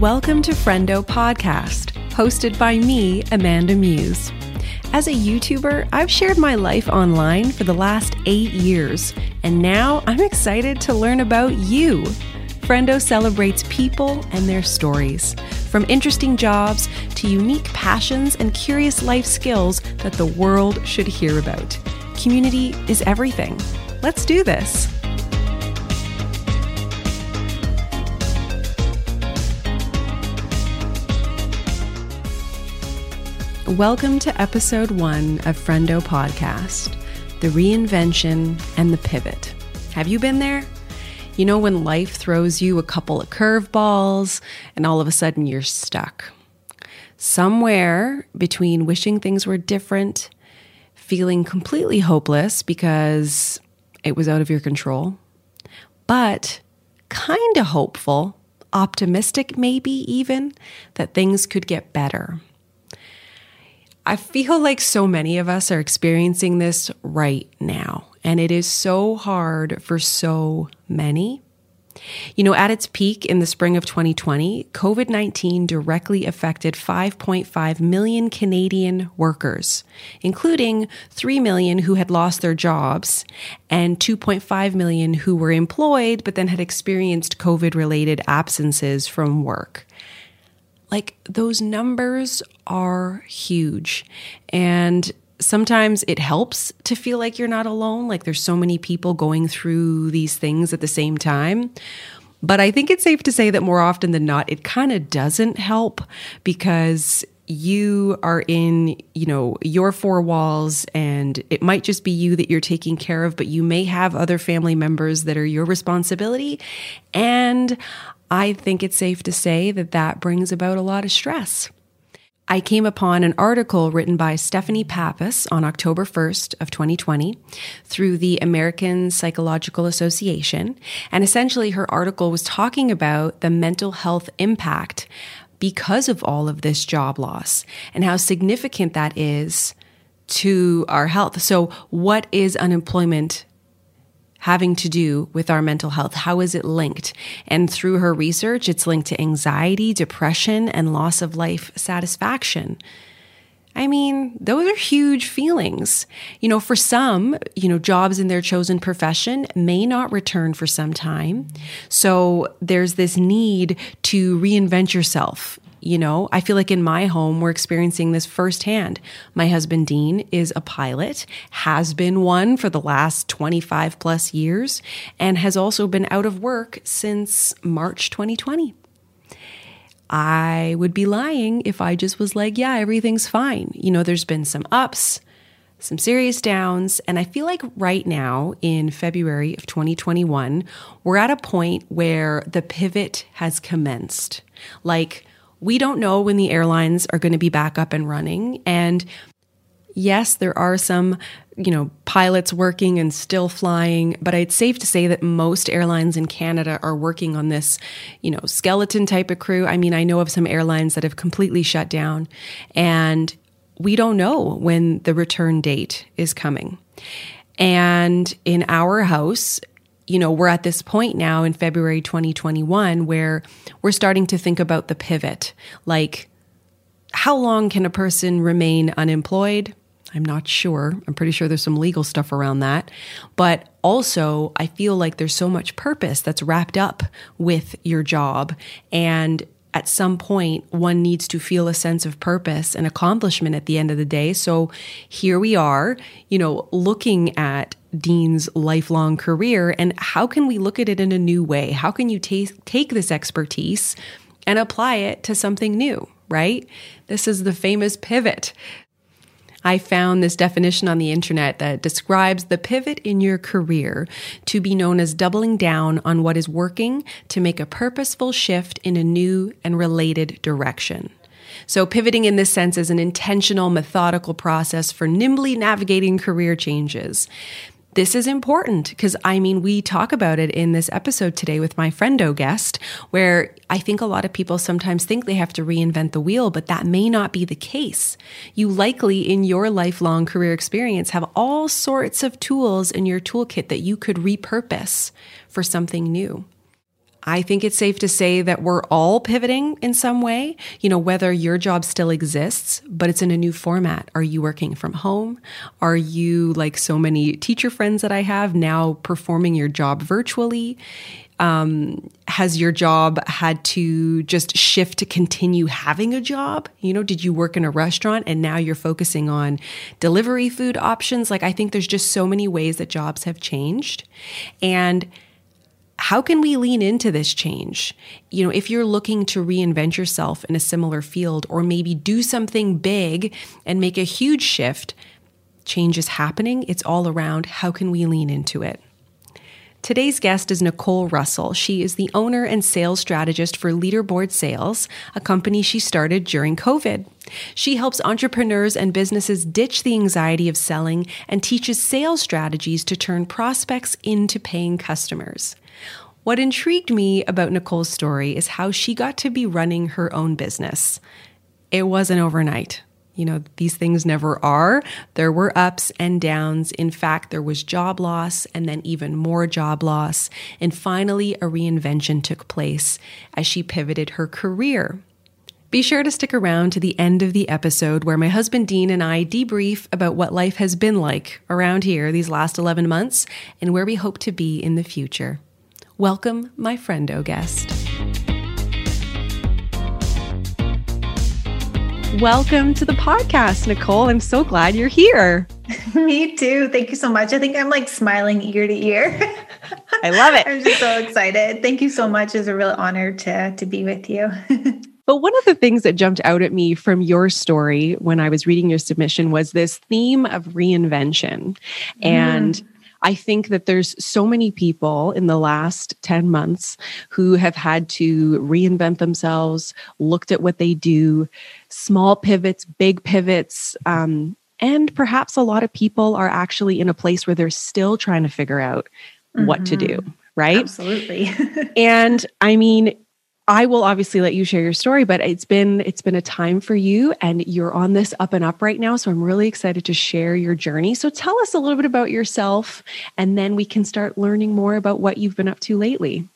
Welcome to Friendo Podcast, hosted by me, Amanda Muse. As a YouTuber, I've shared my life online for the last eight years, and now I'm excited to learn about you. Friendo celebrates people and their stories, from interesting jobs to unique passions and curious life skills that the world should hear about. Community is everything. Let's do this. Welcome to episode one of Friendo Podcast The Reinvention and the Pivot. Have you been there? You know, when life throws you a couple of curveballs and all of a sudden you're stuck. Somewhere between wishing things were different, feeling completely hopeless because it was out of your control, but kind of hopeful, optimistic maybe even, that things could get better. I feel like so many of us are experiencing this right now, and it is so hard for so many. You know, at its peak in the spring of 2020, COVID 19 directly affected 5.5 million Canadian workers, including 3 million who had lost their jobs and 2.5 million who were employed but then had experienced COVID related absences from work. Like those numbers are huge. And sometimes it helps to feel like you're not alone. Like there's so many people going through these things at the same time. But I think it's safe to say that more often than not, it kind of doesn't help because you are in, you know, your four walls and it might just be you that you're taking care of, but you may have other family members that are your responsibility. And I think it's safe to say that that brings about a lot of stress. I came upon an article written by Stephanie Pappas on October 1st of 2020 through the American Psychological Association. And essentially her article was talking about the mental health impact because of all of this job loss and how significant that is to our health. So what is unemployment having to do with our mental health? How is it linked? And through her research, it's linked to anxiety, depression, and loss of life satisfaction. I mean, those are huge feelings. You know, for some, you know, jobs in their chosen profession may not return for some time. So there's this need to reinvent yourself you know, I feel like in my home, we're experiencing this firsthand. My husband, Dean, is a pilot, has been one for the last 25 plus years, and has also been out of work since March 2020. I would be lying if I just was like, yeah, everything's fine. You know, there's been some ups, some serious downs. And I feel like right now in February of 2021, we're at a point where the pivot has commenced. Like, we don't know when the airlines are going to be back up and running. And yes, there are some, you know, pilots working and still flying, but it's safe to say that most airlines in Canada are working on this, you know, skeleton type of crew. I mean, I know of some airlines that have completely shut down and we don't know when the return date is coming. And in our house, you know, we're at this point now in February 2021 where we're starting to think about the pivot. Like, how long can a person remain unemployed? I'm not sure. I'm pretty sure there's some legal stuff around that. But also, I feel like there's so much purpose that's wrapped up with your job. And at some point, one needs to feel a sense of purpose and accomplishment at the end of the day. So here we are, you know, looking at Dean's lifelong career and how can we look at it in a new way? How can you take take this expertise and apply it to something new, right? This is the famous pivot. I found this definition on the internet that describes the pivot in your career to be known as doubling down on what is working to make a purposeful shift in a new and related direction. So, pivoting in this sense is an intentional, methodical process for nimbly navigating career changes. This is important because I mean, we talk about it in this episode today with my friendo guest, where I think a lot of people sometimes think they have to reinvent the wheel, but that may not be the case. You likely, in your lifelong career experience, have all sorts of tools in your toolkit that you could repurpose for something new. I think it's safe to say that we're all pivoting in some way. You know, whether your job still exists, but it's in a new format. Are you working from home? Are you, like so many teacher friends that I have, now performing your job virtually? Um, has your job had to just shift to continue having a job? You know, did you work in a restaurant and now you're focusing on delivery food options? Like, I think there's just so many ways that jobs have changed. And how can we lean into this change? You know, if you're looking to reinvent yourself in a similar field or maybe do something big and make a huge shift, change is happening. It's all around how can we lean into it? Today's guest is Nicole Russell. She is the owner and sales strategist for Leaderboard Sales, a company she started during COVID. She helps entrepreneurs and businesses ditch the anxiety of selling and teaches sales strategies to turn prospects into paying customers. What intrigued me about Nicole's story is how she got to be running her own business. It wasn't overnight. You know, these things never are. There were ups and downs. In fact, there was job loss and then even more job loss. And finally, a reinvention took place as she pivoted her career. Be sure to stick around to the end of the episode where my husband Dean and I debrief about what life has been like around here these last 11 months and where we hope to be in the future. Welcome, my friendo guest. Welcome to the podcast, Nicole. I'm so glad you're here. Me too. Thank you so much. I think I'm like smiling ear to ear. I love it. I'm just so excited. Thank you so much. It's a real honor to to be with you. But one of the things that jumped out at me from your story when I was reading your submission was this theme of reinvention. And mm. I think that there's so many people in the last 10 months who have had to reinvent themselves, looked at what they do, small pivots, big pivots. Um, and perhaps a lot of people are actually in a place where they're still trying to figure out mm-hmm. what to do, mm-hmm. right? Absolutely. and I mean, I will obviously let you share your story, but it's been it's been a time for you and you're on this up and up right now, so I'm really excited to share your journey. So tell us a little bit about yourself and then we can start learning more about what you've been up to lately.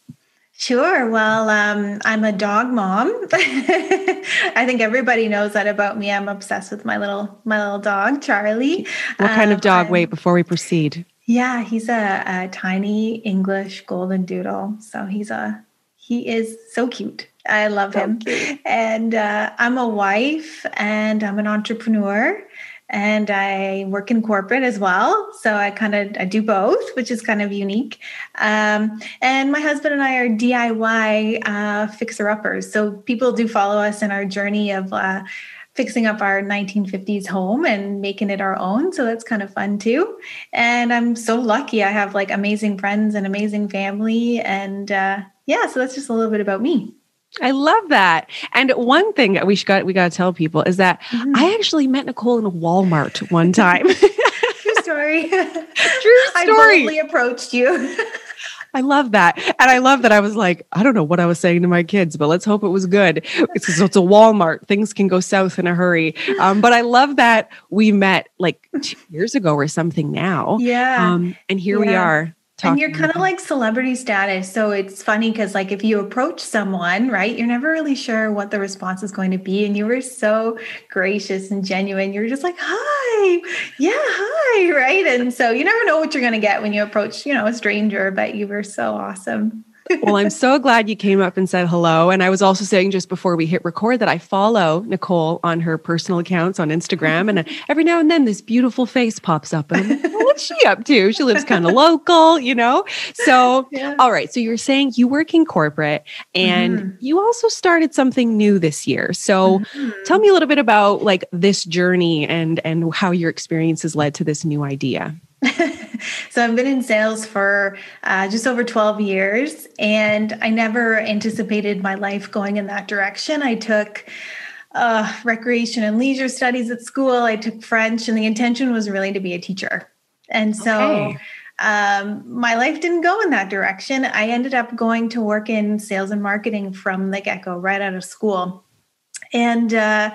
Sure. Well, um, I'm a dog mom. I think everybody knows that about me. I'm obsessed with my little my little dog, Charlie. What kind um, of dog? I'm, Wait, before we proceed. Yeah, he's a, a tiny English golden doodle. So he's a he is so cute. I love so him. Cute. And uh, I'm a wife and I'm an entrepreneur and I work in corporate as well. So I kind of I do both, which is kind of unique. Um, and my husband and I are DIY uh, fixer uppers. So people do follow us in our journey of uh, fixing up our 1950s home and making it our own. So that's kind of fun too. And I'm so lucky. I have like amazing friends and amazing family and uh, yeah, so that's just a little bit about me. I love that. And one thing we got we got to tell people is that mm-hmm. I actually met Nicole in a Walmart one time. True story. True story. I boldly approached you. I love that. And I love that I was like, I don't know what I was saying to my kids, but let's hope it was good. It's, it's a Walmart. Things can go south in a hurry. Um, but I love that we met like two years ago or something now. Yeah. Um, and here yeah. we are and you're kind of like celebrity status. So it's funny because, like, if you approach someone, right, you're never really sure what the response is going to be. And you were so gracious and genuine. You're just like, hi, yeah, hi, right. And so you never know what you're going to get when you approach, you know, a stranger, but you were so awesome well, I'm so glad you came up and said hello. And I was also saying just before we hit record that I follow Nicole on her personal accounts on Instagram. And every now and then this beautiful face pops up. And I'm like, what's she up to? She lives kind of local, you know? So, yeah. all right. So you're saying you work in corporate and mm-hmm. you also started something new this year. So mm-hmm. tell me a little bit about like this journey and and how your experience has led to this new idea. so I've been in sales for uh, just over 12 years, and I never anticipated my life going in that direction. I took uh, recreation and leisure studies at school, I took French, and the intention was really to be a teacher. And so okay. um, my life didn't go in that direction. I ended up going to work in sales and marketing from the get go, right out of school. And uh,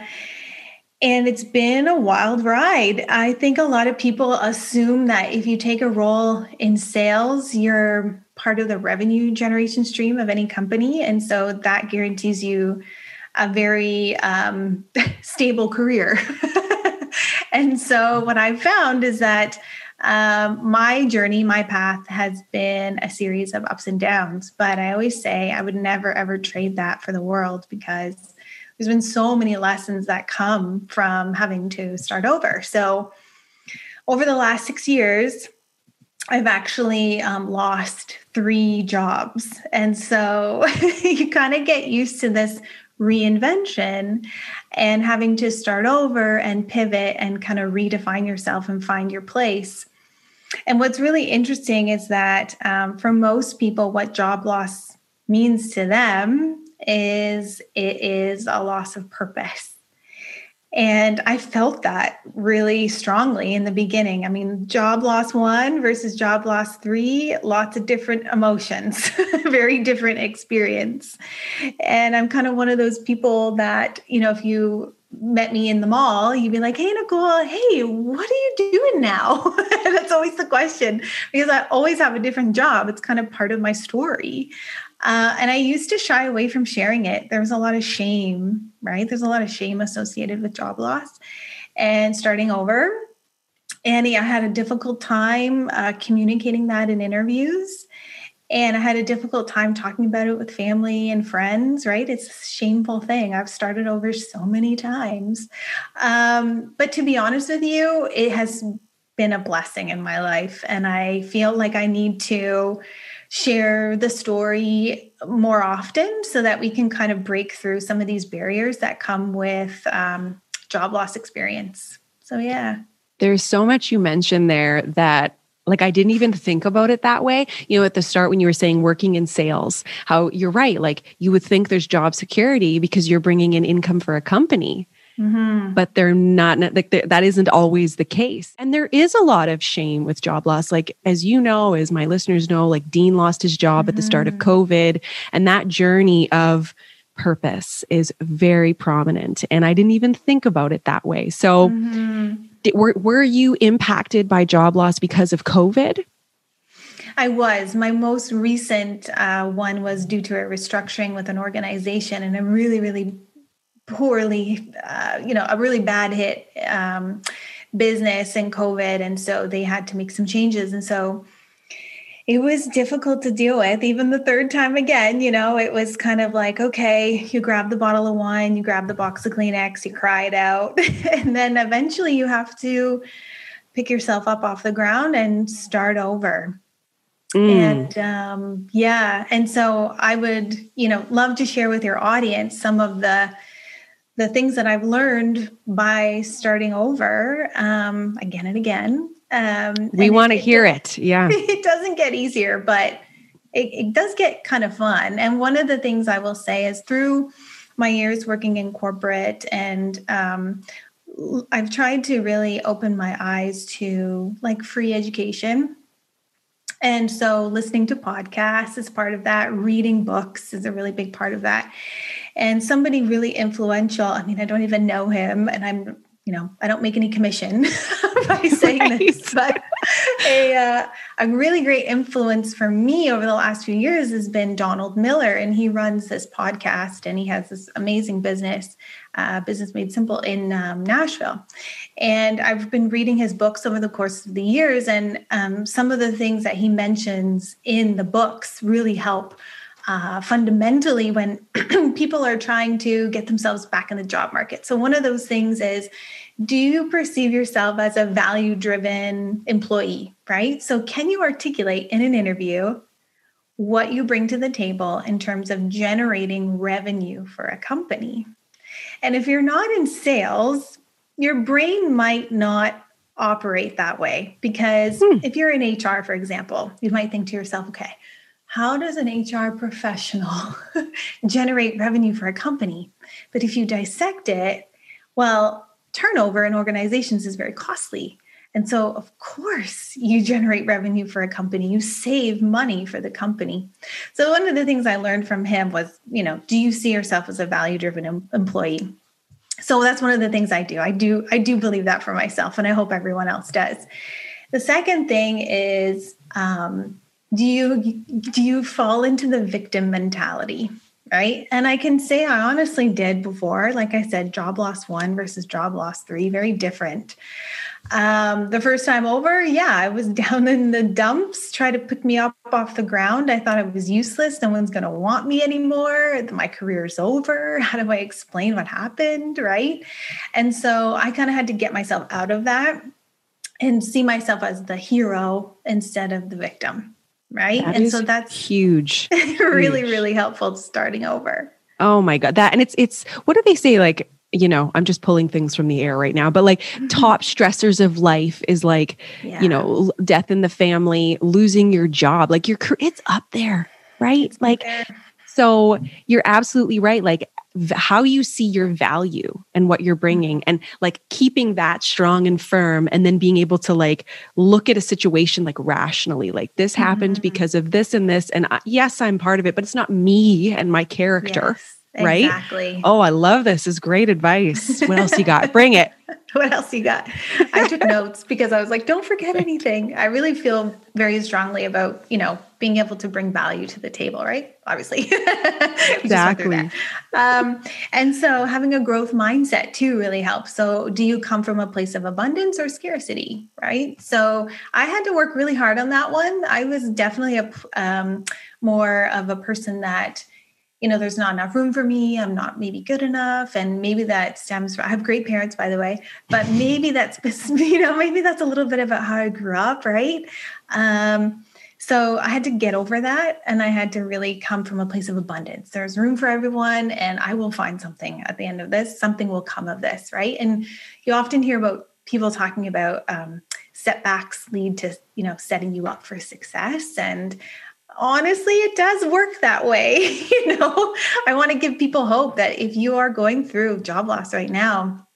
and it's been a wild ride. I think a lot of people assume that if you take a role in sales, you're part of the revenue generation stream of any company. And so that guarantees you a very um, stable career. and so what I've found is that um, my journey, my path has been a series of ups and downs. But I always say I would never ever trade that for the world because there's been so many lessons that come from having to start over. So over the last six years, I've actually um, lost three jobs. And so you kind of get used to this reinvention and having to start over and pivot and kind of redefine yourself and find your place. And what's really interesting is that um, for most people, what job loss means to them is it is a loss of purpose. And I felt that really strongly in the beginning. I mean, job loss one versus job loss three, lots of different emotions, very different experience. And I'm kind of one of those people that, you know, if you met me in the mall, you'd be like, Hey, Nicole, hey, what are you doing now? That's always the question because I always have a different job. It's kind of part of my story. Uh, and I used to shy away from sharing it. There was a lot of shame, right? There's a lot of shame associated with job loss and starting over. Annie, I had a difficult time uh, communicating that in interviews. And I had a difficult time talking about it with family and friends, right? It's a shameful thing. I've started over so many times. Um, but to be honest with you, it has been a blessing in my life. And I feel like I need to share the story more often so that we can kind of break through some of these barriers that come with um, job loss experience. So, yeah. There's so much you mentioned there that like I didn't even think about it that way. You know, at the start when you were saying working in sales, how you're right. Like you would think there's job security because you're bringing in income for a company. Mm-hmm. But they're not like that isn't always the case. And there is a lot of shame with job loss. Like, as you know, as my listeners know, like Dean lost his job mm-hmm. at the start of mm-hmm. COVID, and that journey of purpose is very prominent. And I didn't even think about it that way. So, mm-hmm. did, were, were you impacted by job loss because of COVID? I was. My most recent uh, one was due to a restructuring with an organization and a really, really poorly, uh, you know, a really bad hit um, business and COVID. And so they had to make some changes. And so it was difficult to deal with. Even the third time again, you know, it was kind of like, okay, you grab the bottle of wine, you grab the box of Kleenex, you cry it out. and then eventually you have to pick yourself up off the ground and start over. Mm. And um, yeah, and so I would, you know, love to share with your audience some of the the things that I've learned by starting over um, again and again. Um, we want to hear it. Yeah. It doesn't get easier, but it, it does get kind of fun. And one of the things I will say is through my years working in corporate and um, I've tried to really open my eyes to like free education. And so listening to podcasts is part of that, reading books is a really big part of that and somebody really influential. I mean, I don't even know him, and I'm, you know, I don't make any commission by saying right. this, but a, uh, a really great influence for me over the last few years has been Donald Miller, and he runs this podcast and he has this amazing business, uh, Business Made Simple in um, Nashville. And I've been reading his books over the course of the years, and um, some of the things that he mentions in the books really help uh, fundamentally when people are trying to get themselves back in the job market. So, one of those things is do you perceive yourself as a value driven employee, right? So, can you articulate in an interview what you bring to the table in terms of generating revenue for a company? And if you're not in sales, your brain might not operate that way because hmm. if you're in HR, for example, you might think to yourself, okay, how does an HR professional generate revenue for a company? But if you dissect it, well, turnover in organizations is very costly. And so, of course, you generate revenue for a company, you save money for the company. So, one of the things I learned from him was, you know, do you see yourself as a value driven em- employee? So that's one of the things I do. I do I do believe that for myself, and I hope everyone else does. The second thing is um, do you do you fall into the victim mentality? Right. And I can say I honestly did before. Like I said, job loss one versus job loss three, very different. Um, the first time over, yeah, I was down in the dumps, try to pick me up off the ground. I thought I was useless. No one's going to want me anymore. My career's over. How do I explain what happened? Right. And so I kind of had to get myself out of that and see myself as the hero instead of the victim. Right. That and so that's huge. really, huge. really helpful starting over. Oh my God. That and it's it's what do they say? Like you know, I'm just pulling things from the air right now, but like mm-hmm. top stressors of life is like, yeah. you know, death in the family, losing your job, like your it's up there, right? It's like there. so you're absolutely right. Like how you see your value and what you're bringing and like keeping that strong and firm and then being able to like look at a situation like rationally like this happened mm-hmm. because of this and this and I, yes I'm part of it but it's not me and my character yes right? Exactly. Oh, I love this. Is great advice. What else you got? Bring it. what else you got? I took notes because I was like, don't forget anything. I really feel very strongly about, you know, being able to bring value to the table, right? Obviously. exactly. Um, and so having a growth mindset too really helps. So do you come from a place of abundance or scarcity, right? So I had to work really hard on that one. I was definitely a um, more of a person that you know, there's not enough room for me. I'm not maybe good enough. And maybe that stems from, I have great parents, by the way, but maybe that's, you know, maybe that's a little bit about how I grew up, right? Um, so I had to get over that and I had to really come from a place of abundance. There's room for everyone and I will find something at the end of this. Something will come of this, right? And you often hear about people talking about um, setbacks lead to, you know, setting you up for success. And honestly it does work that way you know i want to give people hope that if you are going through job loss right now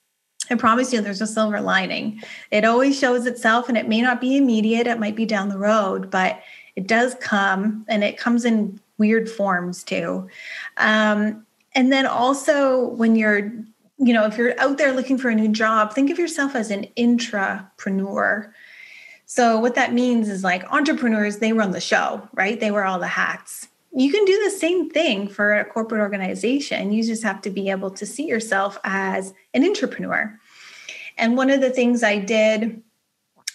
i promise you there's a silver lining it always shows itself and it may not be immediate it might be down the road but it does come and it comes in weird forms too um, and then also when you're you know if you're out there looking for a new job think of yourself as an intrapreneur so what that means is like entrepreneurs, they run the show, right? They wear all the hats. You can do the same thing for a corporate organization. You just have to be able to see yourself as an entrepreneur. And one of the things I did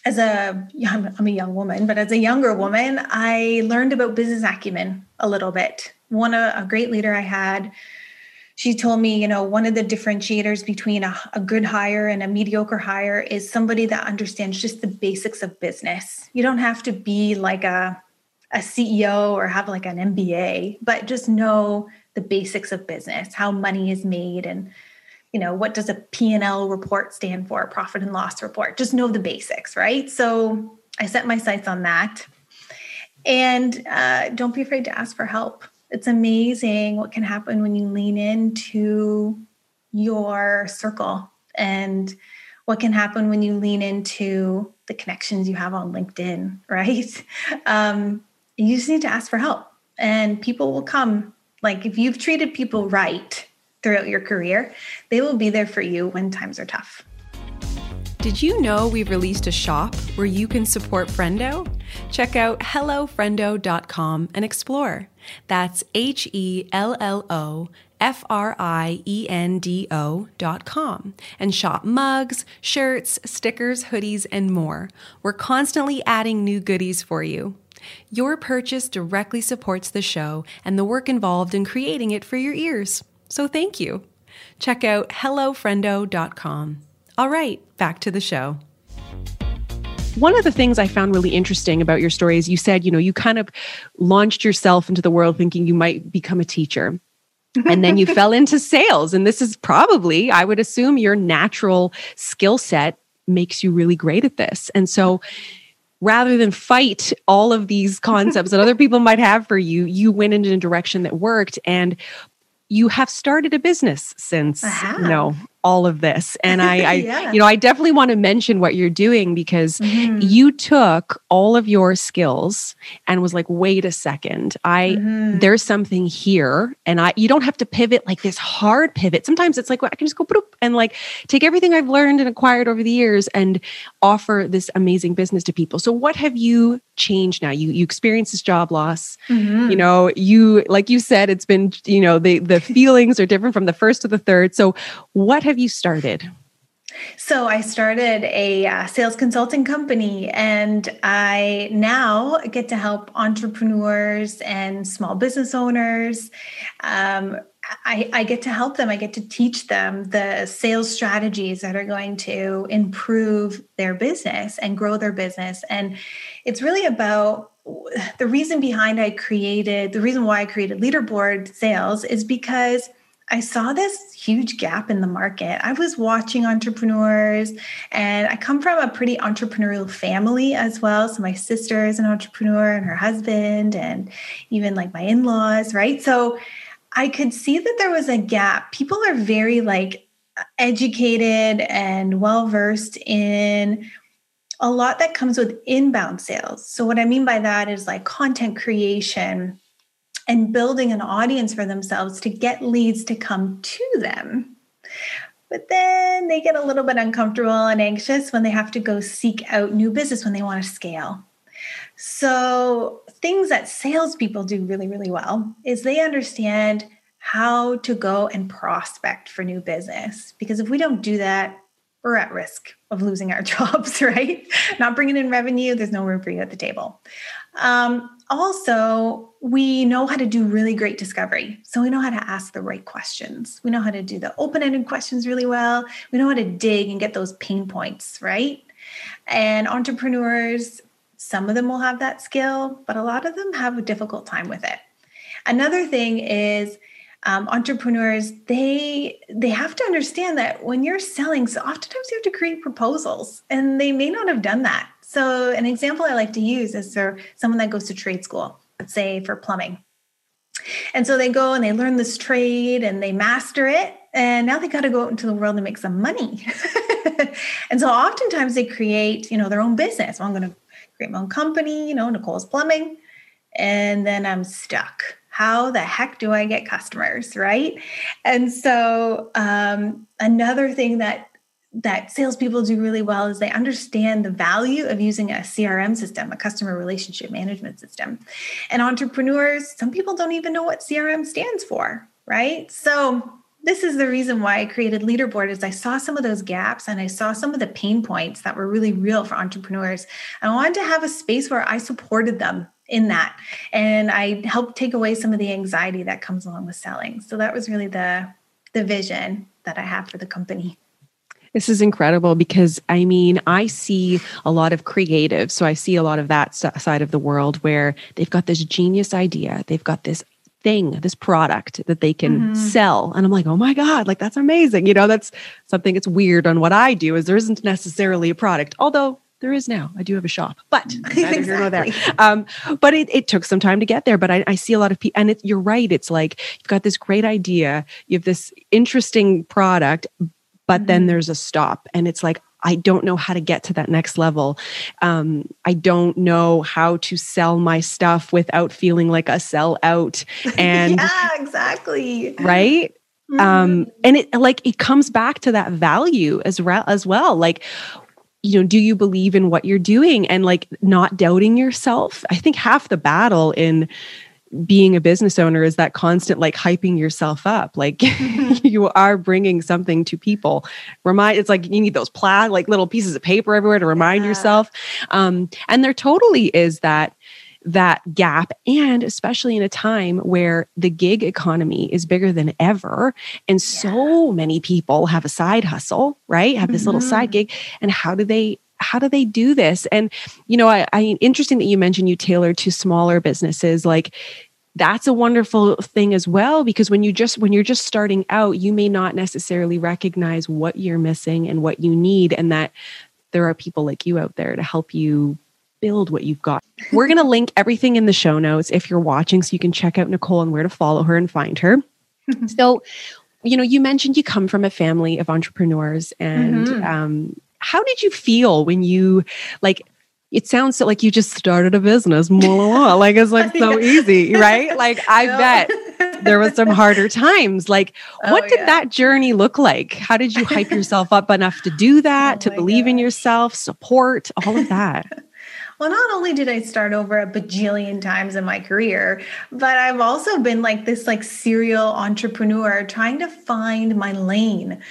as a I'm a young woman, but as a younger woman, I learned about business acumen a little bit. One a, a great leader I had she told me, you know, one of the differentiators between a, a, good hire and a mediocre hire is somebody that understands just the basics of business. You don't have to be like a a CEO or have like an MBA, but just know the basics of business, how money is made and you know, what does a P&L report stand for, profit and loss report? Just know the basics, right? So I set my sights on that. And uh, don't be afraid to ask for help it's amazing what can happen when you lean into your circle and what can happen when you lean into the connections you have on LinkedIn, right? Um, you just need to ask for help, and people will come. Like if you've treated people right throughout your career, they will be there for you when times are tough. Did you know we've released a shop where you can support Friendo? Check out hellofriendo.com and explore. That's H E L L O F R I E N D O dot com and shop mugs, shirts, stickers, hoodies, and more. We're constantly adding new goodies for you. Your purchase directly supports the show and the work involved in creating it for your ears. So thank you. Check out hellofriendo.com. All right, back to the show. One of the things I found really interesting about your story is you said, you know, you kind of launched yourself into the world thinking you might become a teacher. and then you fell into sales. And this is probably, I would assume, your natural skill set makes you really great at this. And so, rather than fight all of these concepts that other people might have for you, you went in a direction that worked. And you have started a business since, you know, all of this. And I, I yeah. you know, I definitely want to mention what you're doing because mm-hmm. you took all of your skills and was like, wait a second, I mm-hmm. there's something here. And I you don't have to pivot like this hard pivot. Sometimes it's like well, I can just go boop and like take everything I've learned and acquired over the years and offer this amazing business to people. So what have you changed now? You you experienced this job loss. Mm-hmm. You know, you like you said, it's been, you know, the the feelings are different from the first to the third. So what have you started? So I started a uh, sales consulting company, and I now get to help entrepreneurs and small business owners. Um, I, I, get to help them. I get to teach them the sales strategies that are going to improve their business and grow their business. And it's really about the reason behind I created the reason why I created leaderboard sales is because I saw this huge gap in the market. I was watching entrepreneurs, and I come from a pretty entrepreneurial family as well. So, my sister is an entrepreneur, and her husband, and even like my in laws, right? So, I could see that there was a gap. People are very like educated and well versed in a lot that comes with inbound sales. So, what I mean by that is like content creation and building an audience for themselves to get leads to come to them. But then they get a little bit uncomfortable and anxious when they have to go seek out new business when they want to scale. So, things that salespeople do really, really well is they understand how to go and prospect for new business. Because if we don't do that, we're at risk of losing our jobs, right? Not bringing in revenue, there's no room for you at the table. Um, also, we know how to do really great discovery. So we know how to ask the right questions. We know how to do the open ended questions really well. We know how to dig and get those pain points, right? And entrepreneurs, some of them will have that skill, but a lot of them have a difficult time with it. Another thing is, um, entrepreneurs they they have to understand that when you're selling so oftentimes you have to create proposals and they may not have done that so, an example I like to use is for someone that goes to trade school, let's say for plumbing. And so they go and they learn this trade and they master it. And now they got to go out into the world and make some money. and so oftentimes they create, you know, their own business. Well, I'm going to create my own company, you know, Nicole's Plumbing. And then I'm stuck. How the heck do I get customers? Right. And so um, another thing that that salespeople do really well is they understand the value of using a CRM system, a customer relationship management system. And entrepreneurs, some people don't even know what CRM stands for, right? So this is the reason why I created Leaderboard is I saw some of those gaps and I saw some of the pain points that were really real for entrepreneurs. I wanted to have a space where I supported them in that and I helped take away some of the anxiety that comes along with selling. So that was really the the vision that I have for the company. This is incredible because I mean, I see a lot of creatives. So I see a lot of that side of the world where they've got this genius idea, they've got this thing, this product that they can mm-hmm. sell. And I'm like, oh my God, like that's amazing. You know, that's something that's weird on what I do is there isn't necessarily a product, although there is now. I do have a shop, but exactly. here there. Um, but it, it, took some time to get there. But I, I see a lot of people, and it, you're right. It's like you've got this great idea, you have this interesting product, but mm-hmm. then there's a stop and it's like i don't know how to get to that next level. Um, i don't know how to sell my stuff without feeling like a sell out and yeah exactly. Right? Um, mm-hmm. um and it like it comes back to that value as well as well like you know do you believe in what you're doing? And like not doubting yourself? I think half the battle in being a business owner is that constant like hyping yourself up like mm-hmm. you are bringing something to people remind it's like you need those plaid like little pieces of paper everywhere to remind yeah. yourself um and there totally is that that gap and especially in a time where the gig economy is bigger than ever and yeah. so many people have a side hustle right have this mm-hmm. little side mm-hmm. gig and how do they how do they do this? And you know I, I interesting that you mentioned you tailor to smaller businesses like that's a wonderful thing as well because when you just when you're just starting out you may not necessarily recognize what you're missing and what you need and that there are people like you out there to help you build what you've got. We're going to link everything in the show notes if you're watching so you can check out nicole and where to follow her and find her. So you know, you mentioned you come from a family of entrepreneurs, and mm-hmm. um, how did you feel when you like? It sounds like you just started a business, like it's like so easy, right? Like I bet there was some harder times. Like, oh, what did yeah. that journey look like? How did you hype yourself up enough to do that, oh, to believe gosh. in yourself, support, all of that? Well, not only did I start over a bajillion times in my career, but I've also been like this like serial entrepreneur trying to find my lane.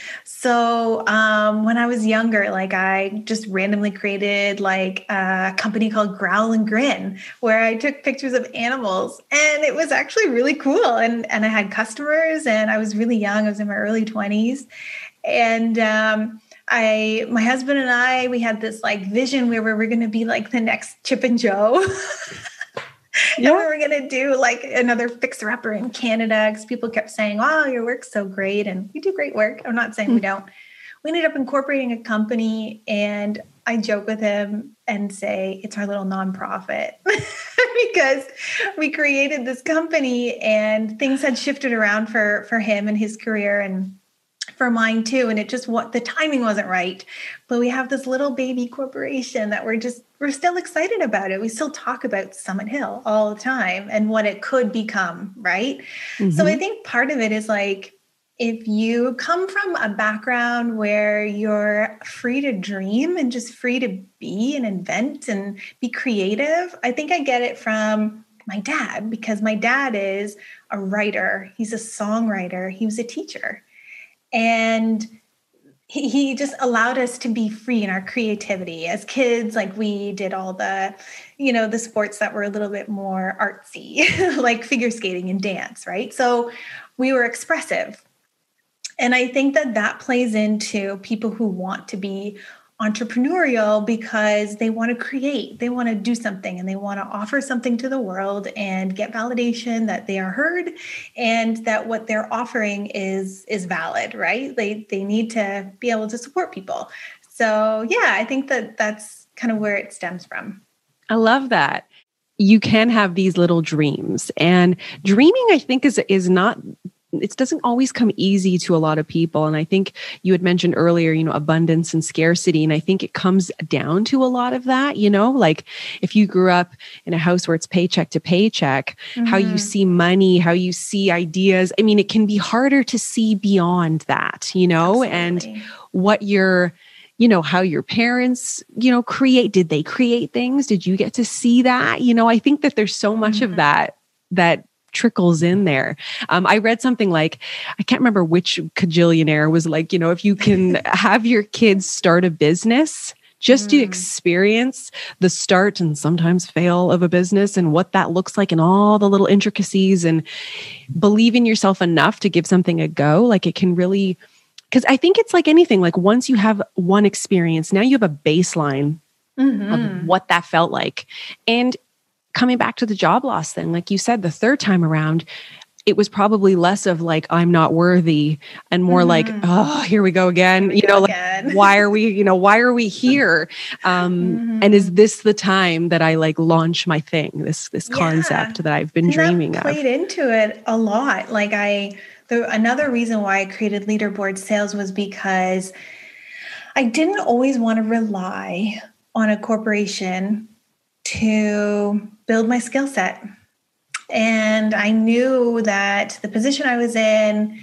So um, when I was younger, like I just randomly created like a company called Growl and Grin, where I took pictures of animals, and it was actually really cool. And and I had customers, and I was really young. I was in my early twenties, and um, I, my husband and I, we had this like vision where we were going to be like the next Chip and Jo. yeah. and we were going to do like another fixer upper in Canada because people kept saying, "Oh, your work's so great," and we do great work. I'm not saying mm-hmm. we hmm. don't. We ended up incorporating a company, and I joke with him and say it's our little nonprofit because we created this company, and things had shifted around for for him and his career, and for mine too and it just what the timing wasn't right. But we have this little baby corporation that we're just we're still excited about it. We still talk about summit hill all the time and what it could become right? Mm-hmm. so i mm-hmm. think part of it is like if you come from a background where you're free to dream and just free to be and invent and be creative i think i get it from my dad because my dad is a writer. He's a songwriter. He was a teacher and he, he just allowed us to be free in our creativity. As kids like we did all the you know the sports that were a little bit more artsy like figure skating and dance right? So we were expressive. And i think that that plays into people who want to be entrepreneurial because they want to create, they want to do something, and they want to offer something to the world and get validation that they are heard and that what they're offering is is valid, right? They they need to be able to support people. So, yeah, I think that that's kind of where it stems from. I love that you can have these little dreams and dreaming i think is is not it doesn't always come easy to a lot of people and i think you had mentioned earlier you know abundance and scarcity and i think it comes down to a lot of that you know like if you grew up in a house where it's paycheck to paycheck mm-hmm. how you mm-hmm. see money how you see ideas i mean it can be harder to see beyond that you know Absolutely. and what your you know how your parents you know create did they create things did you get to see that you know i think that there's so much mm-hmm. of that that trickles in there. Um, I read something like, I can't remember which cajillionaire was like, you know, if you can have your kids start a business, just mm. to experience the start and sometimes fail of a business and what that looks like and all the little intricacies and believe in yourself enough to give something a go, like it can really. Because I think it's like anything, like once you have one experience, now you have a baseline Mm-hmm. of what that felt like. And coming back to the job loss thing, like you said, the third time around, it was probably less of like i'm not worthy and more mm-hmm. like oh here we go again we you know like why are we you know why are we here um mm-hmm. and is this the time that i like launch my thing this this yeah. concept that i've been and dreaming that played of into it a lot like i the another reason why i created leaderboard sales was because i didn't always want to rely on a corporation to build my skill set. And I knew that the position I was in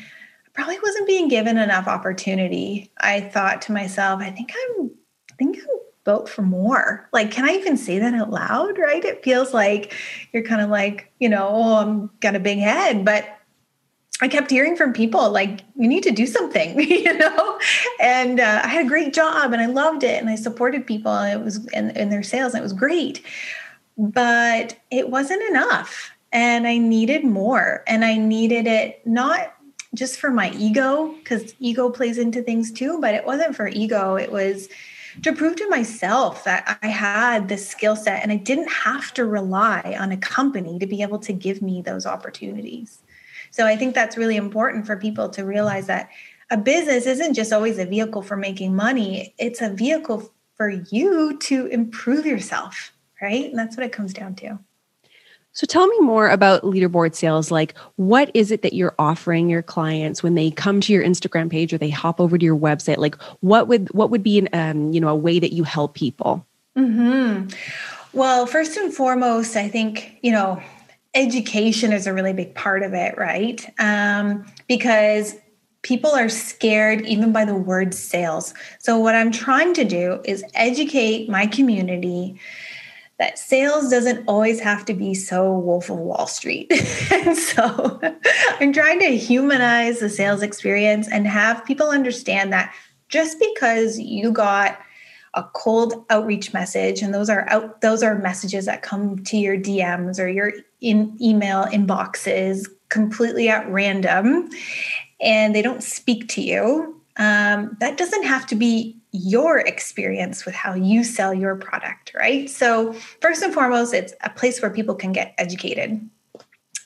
probably wasn't being given enough opportunity. I thought to myself, I think I'm I think I'm built for more. Like, can I even say that out loud? Right? It feels like you're kind of like, you know, oh, I'm got a big head, but I kept hearing from people like, you need to do something, you know? And uh, I had a great job and I loved it and I supported people and it was in, in their sales and it was great. But it wasn't enough and I needed more. And I needed it not just for my ego, because ego plays into things too, but it wasn't for ego. It was to prove to myself that I had this skill set and I didn't have to rely on a company to be able to give me those opportunities. So I think that's really important for people to realize that a business isn't just always a vehicle for making money, it's a vehicle for you to improve yourself, right? And that's what it comes down to. So tell me more about leaderboard sales. Like, what is it that you're offering your clients when they come to your Instagram page or they hop over to your website? Like, what would what would be an um, you know a way that you help people? Hmm. Well, first and foremost, I think you know education is a really big part of it, right? Um, because people are scared even by the word sales. So, what I'm trying to do is educate my community that sales doesn't always have to be so Wolf of Wall Street. and so I'm trying to humanize the sales experience and have people understand that just because you got a cold outreach message and those are out those are messages that come to your DMs or your in email inboxes completely at random and they don't speak to you um, that doesn't have to be your experience with how you sell your product, right? So, first and foremost, it's a place where people can get educated.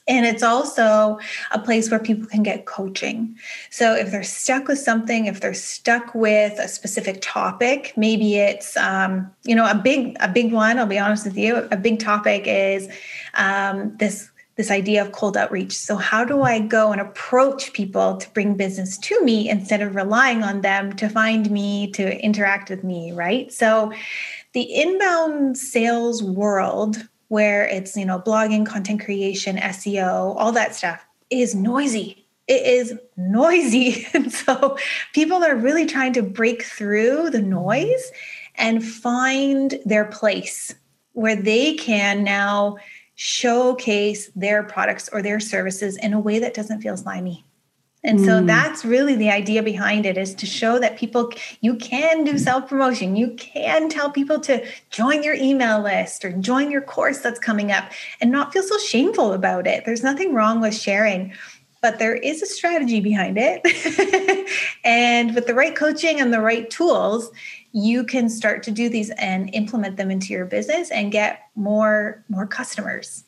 And it's also a place where people can get coaching. So if they're stuck with something, if they're stuck with a specific topic, maybe it's um, you know a big a big one. I'll be honest with you. A big topic is um, this this idea of cold outreach. So, how do I go and approach people to bring business to me instead of relying on them to find me, to interact with me, right? So, the inbound sales world, where it's, you know, blogging, content creation, SEO, all that stuff is noisy. It is noisy. And so, people are really trying to break through the noise and find their place where they can now showcase their products or their services in a way that doesn't feel slimy. And so mm. that's really the idea behind it is to show that people you can do self promotion. You can tell people to join your email list or join your course that's coming up and not feel so shameful about it. There's nothing wrong with sharing, but there is a strategy behind it. and with the right coaching and the right tools, you can start to do these and implement them into your business and get more more customers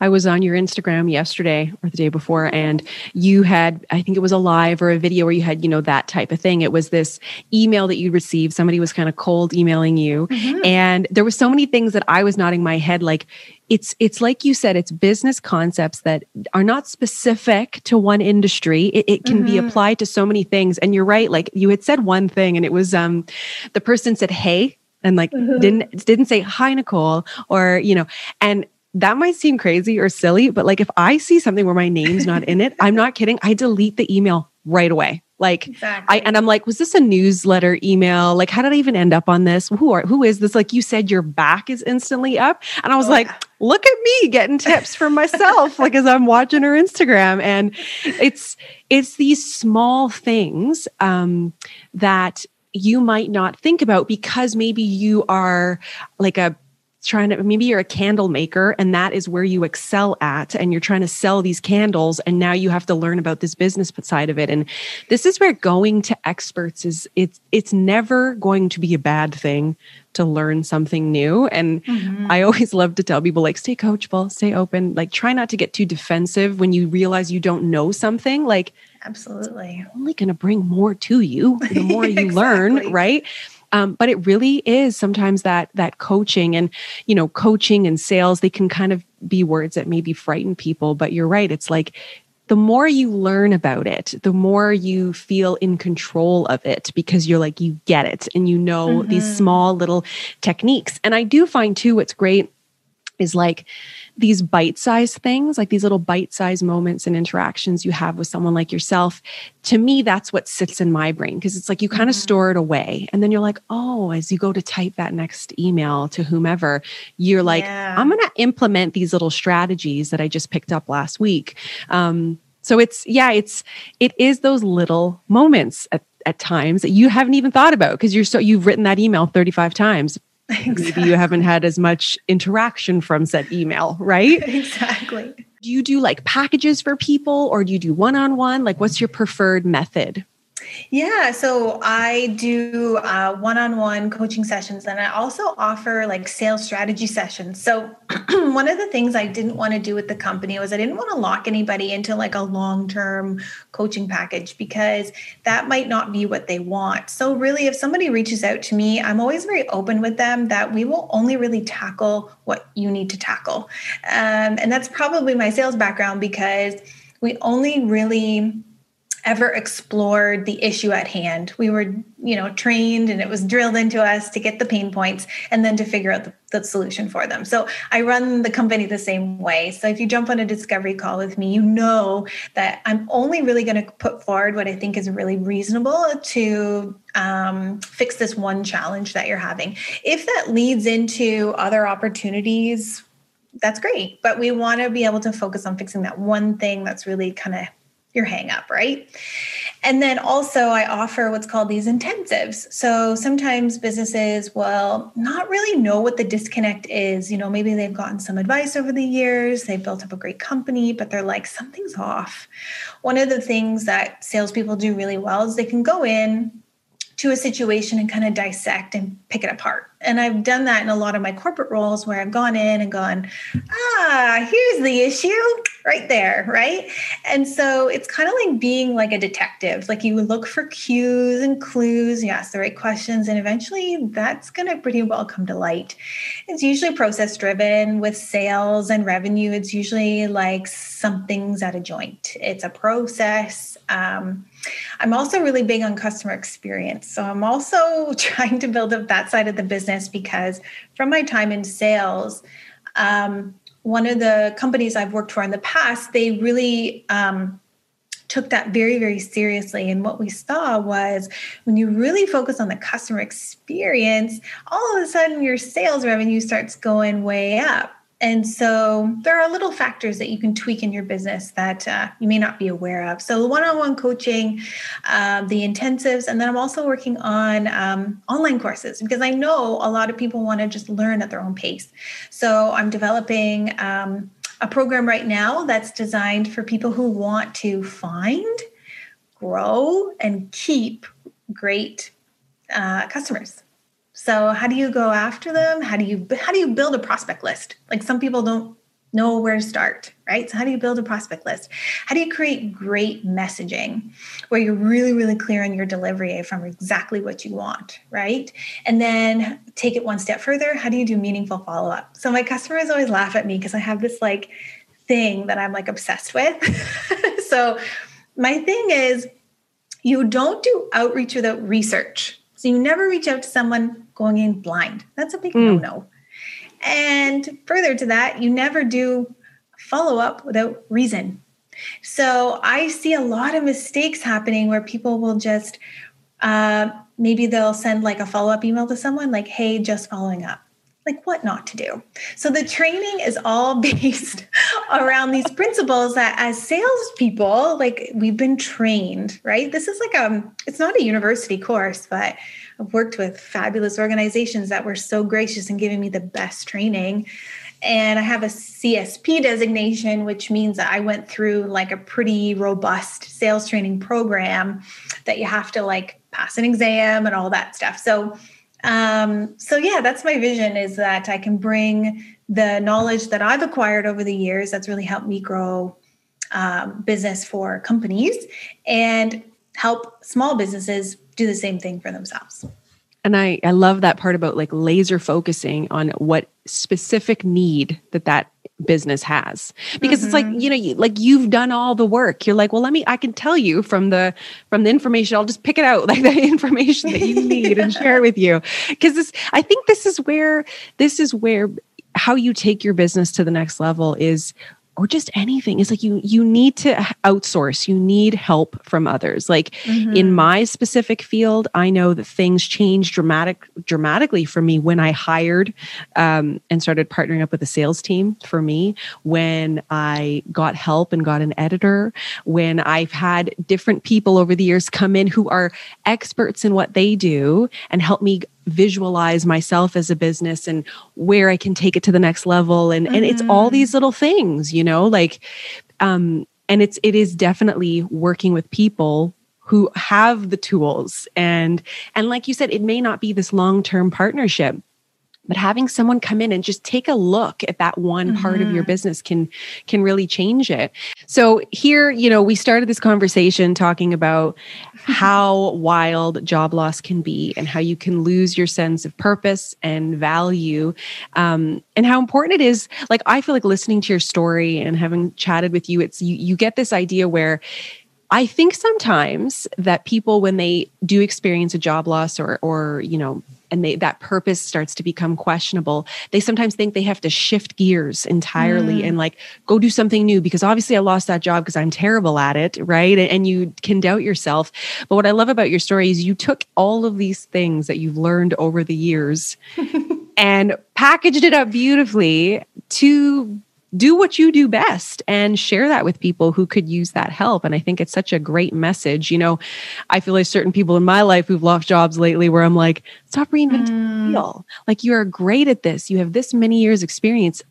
I was on your Instagram yesterday or the day before, and you had, I think it was a live or a video where you had, you know, that type of thing. It was this email that you received. Somebody was kind of cold emailing you. Mm-hmm. And there were so many things that I was nodding my head like, it's it's like you said it's business concepts that are not specific to one industry it, it can mm-hmm. be applied to so many things and you're right like you had said one thing and it was um the person said hey and like mm-hmm. didn't didn't say hi nicole or you know and that might seem crazy or silly, but like if I see something where my name's not in it, I'm not kidding. I delete the email right away. Like exactly. I and I'm like, was this a newsletter email? Like, how did I even end up on this? Who are who is this? Like you said, your back is instantly up. And I was oh, like, yeah. look at me getting tips from myself, like as I'm watching her Instagram. And it's it's these small things um that you might not think about because maybe you are like a trying to maybe you're a candle maker and that is where you excel at and you're trying to sell these candles and now you have to learn about this business side of it. And this is where going to experts is it's it's never going to be a bad thing to learn something new. And mm-hmm. i always love to tell people like stay coachable stay open like try not to get too defensive when you realize you don't know something. Like absolutely. only going to bring more to you the more you exactly. learn right um, but it really is sometimes that that coaching and you know coaching and sales they can kind of be words that maybe frighten people but you're right it's like the more you learn about it, the more you feel in control of it because you're like, you get it and you know mm-hmm. these small little techniques. And I do find too, what's great is like these bite sized things, like these little bite sized moments and interactions you have with someone like yourself. To me, that's what sits in my brain because it's like you kind of mm-hmm. store it away. And then you're like, oh, as you go to type that next email to whomever, you're like, yeah. I'm going to implement these little strategies that I just picked up last week. Um, so it's, yeah, it's, it is those little moments at, at times that you haven't even thought about because you're so, you've written that email 35 times Exactly. Maybe you haven't had as much interaction from said email, right? exactly. Do you do like packages for people or do you do one on one? Like, what's your preferred method? Yeah, so I do uh, one-on-one coaching sessions, and I also offer like sales strategy sessions. So one of the things I didn't want to do with the company was I didn't want to lock anybody into like a long-term coaching package because that might not be what they want. So really, if somebody reaches out to me, I'm always very open with them that we will only really tackle what you need to tackle, um, and that's probably my sales background because we only really ever explored the issue at hand. We were, you know, trained and it was drilled into us to get the pain points and then to figure out the, the, solution for them. So I run the company the same way. So if you jump on a discovery call with me, you know that I'm only really going to put forward what I think is really reasonable to um, fix this one challenge that you're having. If that leads into other opportunities, that's great. But we want to be able to focus on fixing that one thing that's really kind of your hang up, right? And then also, I offer what's called these intensives. So sometimes businesses will not really know what the disconnect is. You know, maybe they've gotten some advice over the years, they've built up a great company, but they're like, something's off. One of the things that salespeople do really well is they can go in to a situation and kind of dissect and pick it apart. And I've done that in a lot of my corporate roles where I've gone in and gone, ah, here's the issue right there, right? And so it's kind of like being like a detective. Like you look for cues and clues, you ask the right questions, and eventually that's going to pretty well come to light. It's usually process driven with sales and revenue. It's usually like something's at a joint, it's a process. Um, I'm also really big on customer experience. So I'm also trying to build up that side of the business because from my time in sales, um, one of the companies I've worked for in the past, they really um, took that very, very seriously. And what we saw was when you really focus on the customer experience, all of a sudden your sales revenue starts going way up. And so there are little factors that you can tweak in your business that uh, you may not be aware of. So one on one coaching, um, the intensives, and then I'm also working on um, online courses because I know a lot of people want to just learn at their own pace. So I'm developing um, a program right now that's designed for people who want to find, grow, and keep great uh, customers. So how do you go after them? How do you how do you build a prospect list? Like some people don't know where to start, right? So how do you build a prospect list? How do you create great messaging where you're really really clear on your delivery from exactly what you want, right? And then take it one step further, how do you do meaningful follow-up? So my customers always laugh at me because I have this like thing that I'm like obsessed with. so my thing is you don't do outreach without research. So you never reach out to someone going in blind. That's a big mm. no no. And further to that, you never do follow up without reason. So I see a lot of mistakes happening where people will just uh, maybe they'll send like a follow up email to someone like, hey, just following up. Like what not to do. So the training is all based around these principles that as salespeople, like we've been trained, right? This is like a, um, it's not a university course, but I've worked with fabulous organizations that were so gracious in giving me the best training. And I have a CSP designation, which means that I went through like a pretty robust sales training program that you have to like pass an exam and all that stuff. So, um, so yeah, that's my vision is that I can bring the knowledge that I've acquired over the years that's really helped me grow um, business for companies and help small businesses do the same thing for themselves. And I, I love that part about like laser focusing on what specific need that that business has because mm-hmm. it's like mm-hmm. you know you, like you've done all the work you're like well let me i can tell you from the from the information i'll just pick it out like the information that you need and share it with you because this i think this is where this is where how you take your business to the next level is or just anything. It's like you you need to outsource. You need help from others. Like mm-hmm. in my specific field i know that things changed dramatic dramatically for me when i hired um, and started partnering up with a sales team for me when i got help and got an editor when i've had different people over the years come in who are experts in what they do and help me visualize myself as a business and where I can take it to the next level and mm-hmm. and it's all mm-hmm. these little things you know like um and it's it is definitely working with people who have the tools and and like you said it may not be this long-term partnership but having someone come in and just take a look at that one mm-hmm. part of your mm-hmm. business can can really change it so here you know we started this conversation talking about how wild job loss can be and how you can lose your sense of purpose and value um, and how important it is like i feel like listening to your story and having chatted with you it's you, you get this idea where I think sometimes that people, when they do experience a job loss or, or you know, and they, that purpose starts to become questionable, they sometimes think they have to shift gears entirely mm. and like go do something new because obviously I lost that job because I'm terrible at it, right? And, and you can doubt yourself. But what I love about your story is you took all of these things that you've learned over the years and packaged it up beautifully to do what you do best and share that with people who could use that help. And I think it's such a great message. You know, I feel like certain people in my life who've lost jobs lately where I'm like, stop reinventing mm. the wheel. Like you are great at this. You have this many years experience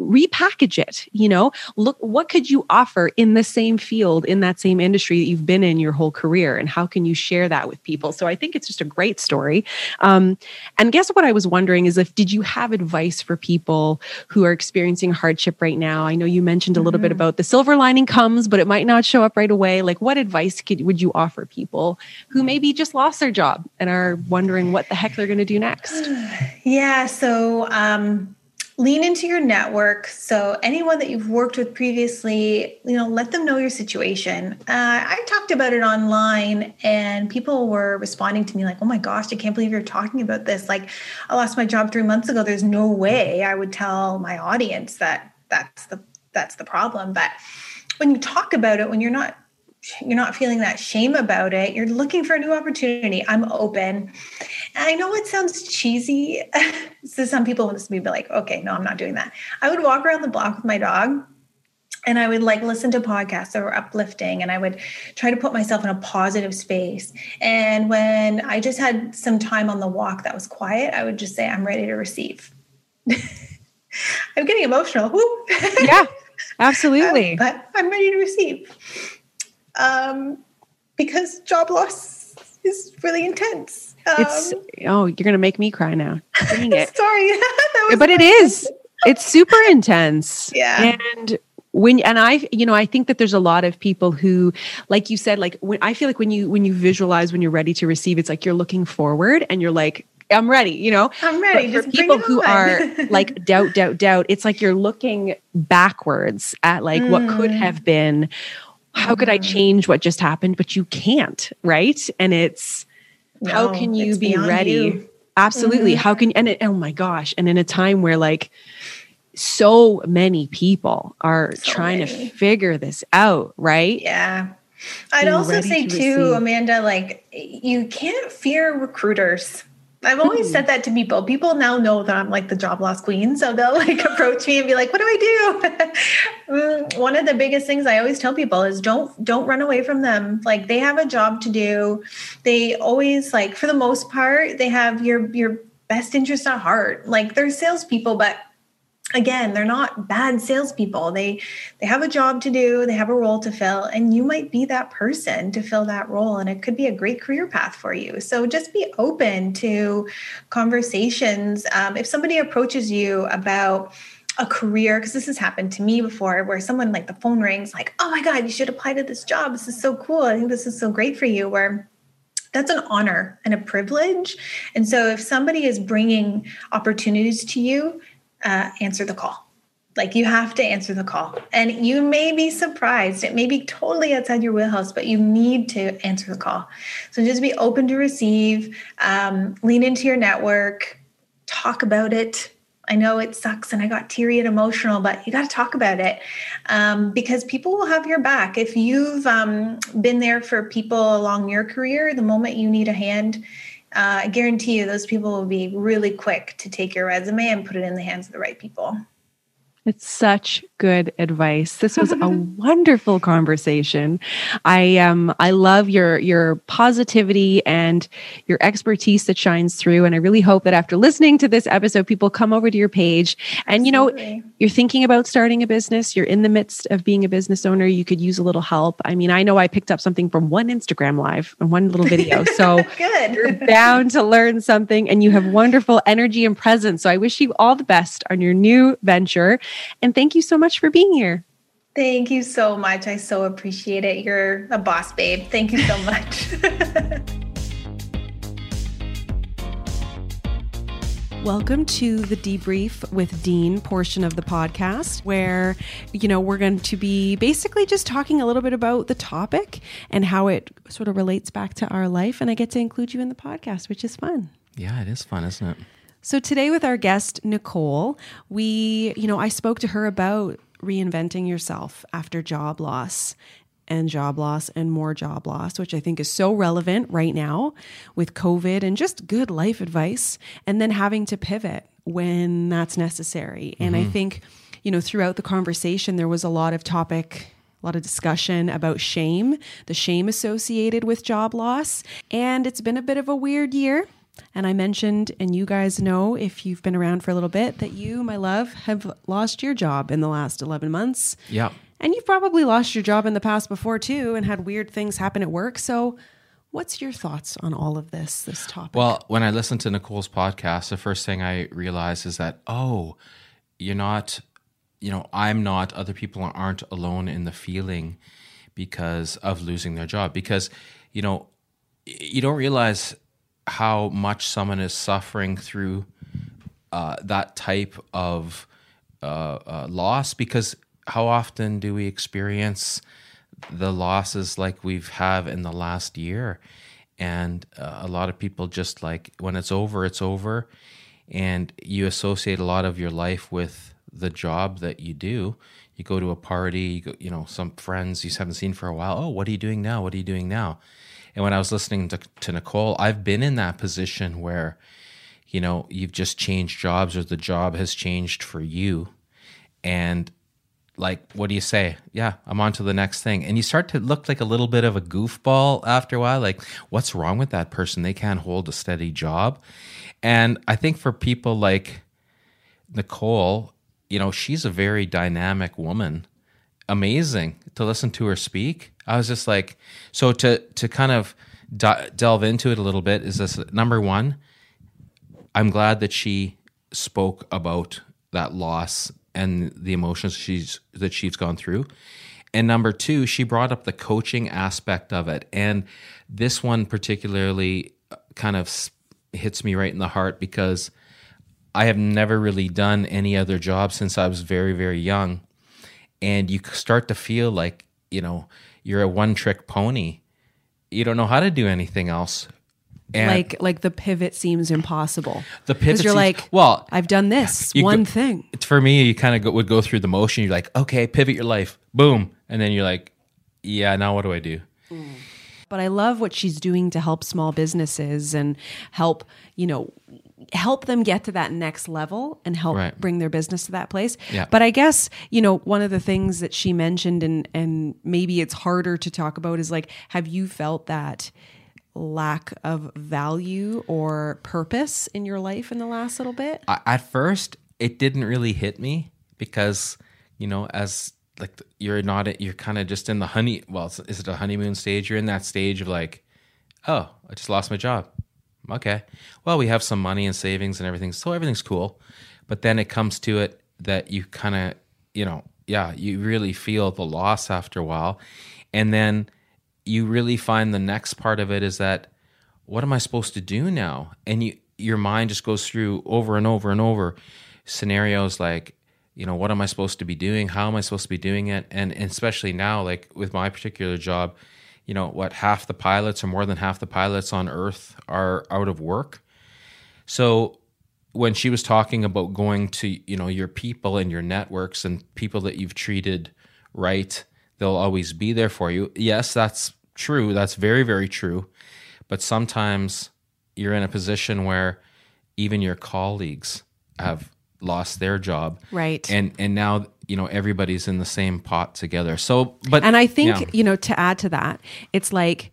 repackage it you know? Look what could you offer in the same field in that same industry that you've been in your whole career and how can you share that with people? So i think it's just a great story. Um, and guess what i was wondering is if did you have advice for people who are experiencing hardship right now? I know you mentioned a little mm-hmm. bit about the silver lining comes but it might not show up right away. Like what advice could, would you offer people who maybe just lost their job and are wondering what the heck they're going to do next? Yeah so um lean into your network. So anyone that you've worked with previously you know let them know your situation. Uh, i talked about it online and people were responding to me like oh my gosh i can't believe you're talking about this. Like i lost my job three months ago. There's no way i would tell my audience that that's the that's the problem. But when you talk about it when you're not you're not feeling that shame about it. You're looking for a new opportunity. I'm open. And i know it sounds cheesy. So some people want to be like okay no i'm not doing that. I would walk around the block with my dog and i would like listen to podcasts that were uplifting and i would try to put myself in a positive space. And when i just had some time on the walk that was quiet i would just say i'm ready to receive. I'm getting emotional. Yeah absolutely. Um, but i'm ready to receive um, because job loss is really intense. Um, it's oh, you're gonna make me cry now. Dang it. Sorry, but it is. It's super intense. Yeah, and when and i you know i think that there's a lot of people who like you said like when i feel like when you when you visualize when you're ready to receive it's like you're looking forward and you're like i'm ready you know i'm ready but for people who are like doubt doubt doubt it's like you're looking backwards at like mm. what could mm. have been how could I mm-hmm. change what just happened? But you can't, right? And it's no, how can you be ready? You. Absolutely. Mm-hmm. How can and it, oh my gosh, and in a time where like so many people are so trying many. to figure this out, right? Yeah. I'd also say to too, receive. Amanda, like you can't fear recruiters. I've always said that to people. People now know that I'm like the job loss queen. So they'll like approach me and be like, what do I do? Mm, one of the biggest things I always tell people is don't don't run away from them. Like they have a job to do. They always like for the most part, they have your your best interest at heart. Like they're salespeople, but again they're not bad salespeople. They they have a job to do they have a role to fill and you might be that person to fill that role and it could be a great career path for you. So just be open to conversations. Um, if somebody approaches you about a career because this has happened to me before where someone like the phone rings like oh my god you should apply to this job. This is so cool. I think this is so great for you where that's an honor and a privilege. And so if somebody is bringing opportunities to you uh, answer the call. Like you have to answer the call. And you may be surprised. It may be totally outside your wheelhouse, but you need to answer the call. So just be open to receive, um, lean into your network, talk about it. I know it sucks and I got teary and emotional, but you got to talk about it um, because people will have your back. If you've um, been there for people along your career, the moment you need a hand, uh, I guarantee you those people will be really quick to take your resume and put it in the hands of the right people. It's such good advice. This was a wonderful conversation. I um I love your your positivity and your expertise that shines through and I really hope that after listening to this episode people come over to your page and Absolutely. you know you're thinking about starting a business, you're in the midst of being a business owner, you could use a little help. I mean, I know I picked up something from one Instagram live and one little video. So good. you're bound to learn something and you have wonderful energy and presence. So I wish you all the best on your new venture. And thank you so much for being here. Thank you so much. I so appreciate it. You're a boss, babe. Thank you so much. Welcome to the debrief with Dean portion of the podcast, where, you know, we're going to be basically just talking a little bit about the topic and how it sort of relates back to our life. And I get to include you in the podcast, which is fun. Yeah, it is fun, isn't it? So today with our guest Nicole, we, you know, I spoke to her about reinventing yourself after job loss and job loss and more job loss, which I think is so relevant right now with COVID and just good life advice, and then having to pivot when that's necessary. Mm-hmm. And I mm-hmm. think, you know, throughout the conversation, there was a lot of topic. A lot of discussion about shame, the shame associated with job loss. And it's been a bit of a weird year. And I mentioned, and you guys know if you've been around for a little bit, that you, my love, have lost your job in the last 11 months. Yeah. And you've probably lost your job in the past before too and had weird things happen at work. So, what's your thoughts on all of this, this topic? Well, when I listened to Nicole's podcast, the first thing I realized is that, oh, you're not, you know, I'm not, other people aren't alone in the feeling because of losing their job. Because, you know, you don't realize how much someone is suffering through uh, that type of uh, uh, loss because how often do we experience the losses like we've have in the last year? And uh, a lot of people just like when it's over it's over. And you associate a lot of your life with the job that you do. You go to a party you, go, you know some friends you haven't seen for a while. Oh what are you doing now? What are you doing now and when I was listening to, to Nicole, I've been in that position where, you know, you've just changed jobs or the job has changed for you. And like, what do you say? Yeah, I'm on to the next thing. And you start to look like a little bit of a goofball after a while. Like, what's wrong with that person? They can't hold a steady job. And I think for people like Nicole, you know, she's a very dynamic woman amazing to listen to her speak. I was just like, so to to kind of de- delve into it a little bit is this number one. I'm glad that she spoke about that loss and the emotions she's that she's gone through. And number two, she brought up the coaching aspect of it, and this one particularly uh, kind of hits me right in the heart because I have never really done any other job since I was very very young and you start to feel like you know you're a one trick pony. You don't know how to do anything else. And like like the pivot seems impossible. The pivot you're seems, like well i've done this one go, thing. for me you kind of would go through the motion. You're like okay pivot your life. Boom. And then you're like yeah now what do i do? Mm. But i love what she's doing to help small businesses and help you know help them get to that next level and help right. bring their business to that place. Yeah. But I guess, you know, one of the things that she mentioned and and maybe it's harder to talk about is like have you felt that lack of value or purpose in your life in the last little bit? At first, it didn't really hit me because, you know, as like you're not you're kind of just in the honey well, is it a honeymoon stage? You're in that stage of like, oh, I just lost my job okay, well, we have some money and savings and everything, so everything's cool. But then it comes to it that you kind of, you know, yeah, you really feel the loss after a while. And then you really find the next part of it is that, what am I supposed to do now? And you, your mind just goes through over and over and over scenarios like, you know, what am I supposed to be doing? How am I supposed to be doing it? And, and especially now, like with my particular job, you know what half the pilots or more than half the pilots on earth are out of work so when she was talking about going to you know your people and your networks and people that you've treated right they'll always be there for you yes that's true that's very very true but sometimes you're in a position where even your colleagues have lost their job. Right. And and now you know everybody's in the same pot together. So, but And I think, yeah. you know, to add to that, it's like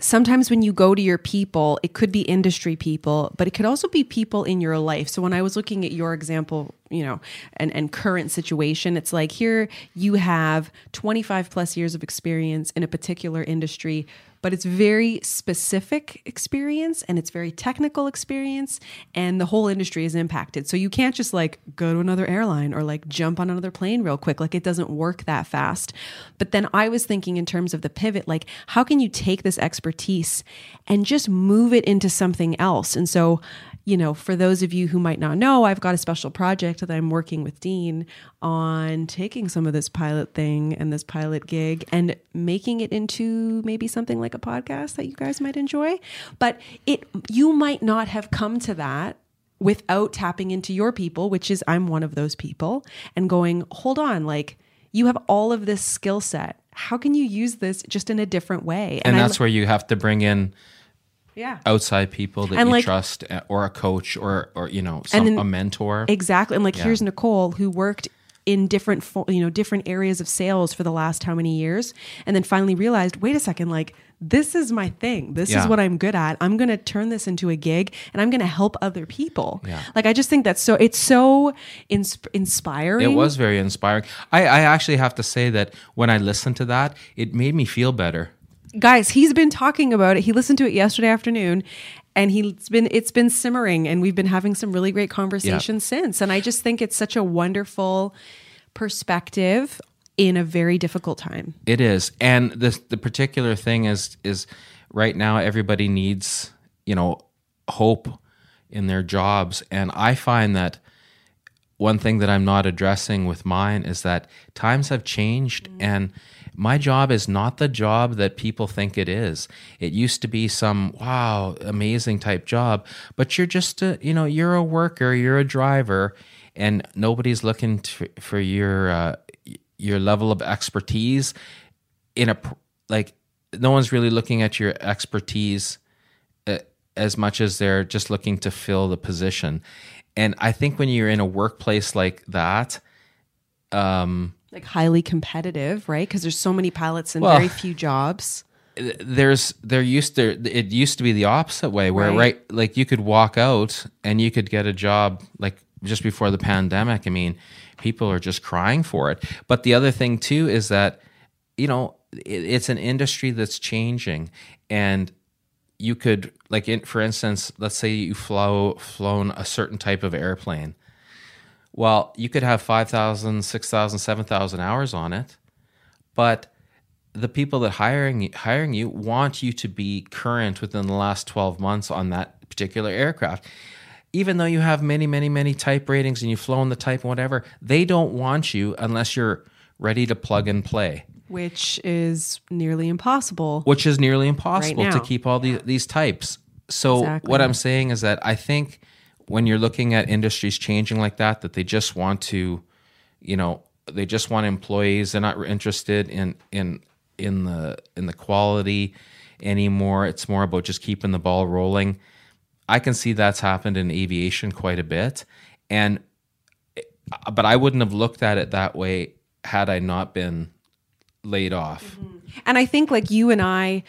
sometimes when you go to your people, it could be industry people, but it could also be people in your life. So when I was looking at your example, you know, and, and current situation, it's like here you have 25 plus years of experience in a particular industry, but it's very specific experience and it's very technical experience and the whole industry is impacted. So you can't just like go to another airline or like jump on another plane real quick. Like it doesn't work that fast. But then I was thinking in terms of the pivot, like how can you take this expertise and just move it into something else? And so you know, for those of you who might not know, I've got a special project that I'm working with Dean on taking some of this pilot thing and this pilot gig and making it into maybe something like a podcast that you guys might enjoy. But it you might not have come to that without tapping into your people, which is I'm one of those people, and going, hold on, like you have all of this skill set. How can you use this just in a different way? and I that's where you have to bring in yeah. outside people that And, you like- trust uh, or a coach or or you know some, then- a mentor. Exactly. And like here's Nicole who worked in different fo- you know different areas of sales for the last how many years and then finally realized wait a second like this is my thing. This is what i'm good at. I'm going to turn this into a gig and i'm going to help other people. Yeah. like i just think that's so it's so insp- inspiring. It was very inspiring. I, I actually have to say that when i listened to that it made me feel better guys he's been talking about it. He listened to it yesterday afternoon and he's been it's been simmering and we've been having some really great conversations since. And i just think it's such a wonderful perspective in a very difficult time. It is, and the the particular thing is is right now everybody needs you know hope in their jobs, and I find that one thing that I'm not addressing with mine is that times have changed, mm. and my job is not the job that people think it is. It used to be some wow amazing type job, but you're just a you know you're a worker, you're a driver, and nobody's looking to, for your uh, your level of expertise in a like no one's really looking at your expertise uh, as much as they're just looking to fill the position and i think when you're in a workplace like that like highly competitive, right? Because there's so many pilots and Well- very few jobs. there's there used to it used to be the opposite way where Right. right. like you could walk out and you could get a job like just before the pandemic i mean people are just crying for it but the other thing too is that you know it, it's an industry that's changing and you could like in, for instance let's say you flow flown a certain type of airplane well you could have 5000 6000 7000 hours on it but the people that hiring hiring you want you to be current within the last 12 months on that particular aircraft even though you have many many many type ratings and you've flown the type and whatever they don't want you unless you're ready to plug and play Which is nearly impossible. which is nearly impossible Right to keep all these, these types. So Exactly. what I'm saying is that I think when you're looking at industries changing like that, that they just want to, you know, they just want employees. They're not interested in in in the in the quality anymore. It's more about just keeping the ball rolling. I can see that's happened in aviation quite a bit, and but I wouldn't have looked at it that way had I not been laid off. Mm-hmm. And I think like you and I,